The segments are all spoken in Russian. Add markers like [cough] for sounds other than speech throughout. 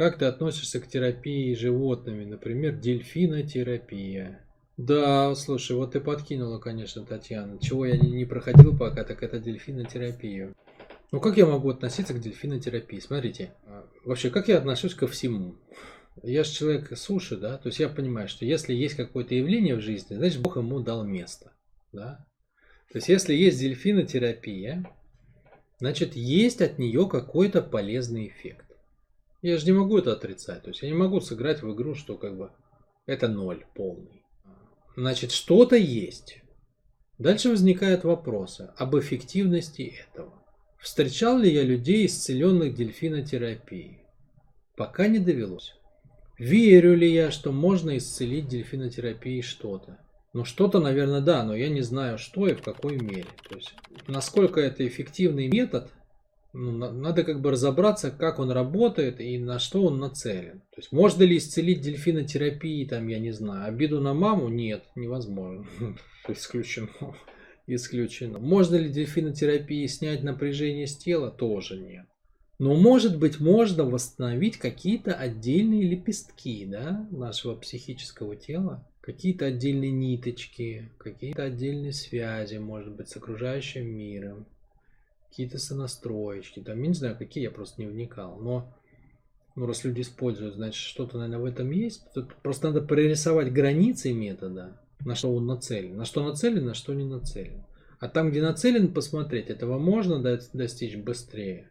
Как ты относишься к терапии животными, например, дельфинотерапия? Да, слушай, вот ты подкинула, конечно, Татьяна. Чего я не, проходил пока, так это дельфинотерапию. Ну как я могу относиться к дельфинотерапии? Смотрите, а, вообще, как я отношусь ко всему? Я же человек суши, да, то есть я понимаю, что если есть какое-то явление в жизни, значит Бог ему дал место, да. То есть если есть дельфинотерапия, значит есть от нее какой-то полезный эффект. Я же не могу это отрицать, то есть я не могу сыграть в игру, что как бы это ноль полный. Значит, что-то есть. Дальше возникают вопросы об эффективности этого. Встречал ли я людей, исцеленных дельфинотерапией? Пока не довелось. Верю ли я, что можно исцелить дельфинотерапией что-то? Ну, что-то, наверное, да, но я не знаю, что и в какой мере. То есть, насколько это эффективный метод, ну, надо как бы разобраться, как он работает и на что он нацелен. То есть, можно ли исцелить дельфинотерапией, там, я не знаю, обиду на маму? Нет, невозможно. [laughs] Исключено. Исключено. Можно ли дельфинотерапией снять напряжение с тела? Тоже нет. Но, может быть, можно восстановить какие-то отдельные лепестки да, нашего психического тела, какие-то отдельные ниточки, какие-то отдельные связи, может быть, с окружающим миром, какие-то сонастроечки, там, я не знаю, какие, я просто не вникал, но ну, раз люди используют, значит, что-то, наверное, в этом есть. Тут просто надо прорисовать границы метода, на что он нацелен, на что нацелен, на что не нацелен. А там, где нацелен, посмотреть, этого можно достичь быстрее.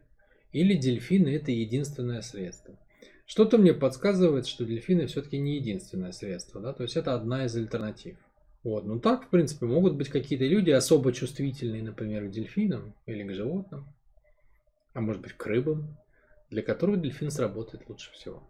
Или дельфины это единственное средство. Что-то мне подсказывает, что дельфины все-таки не единственное средство, да, то есть это одна из альтернатив. Вот, ну так, в принципе, могут быть какие-то люди особо чувствительные, например, к дельфинам или к животным, а может быть к рыбам, для которых дельфин сработает лучше всего.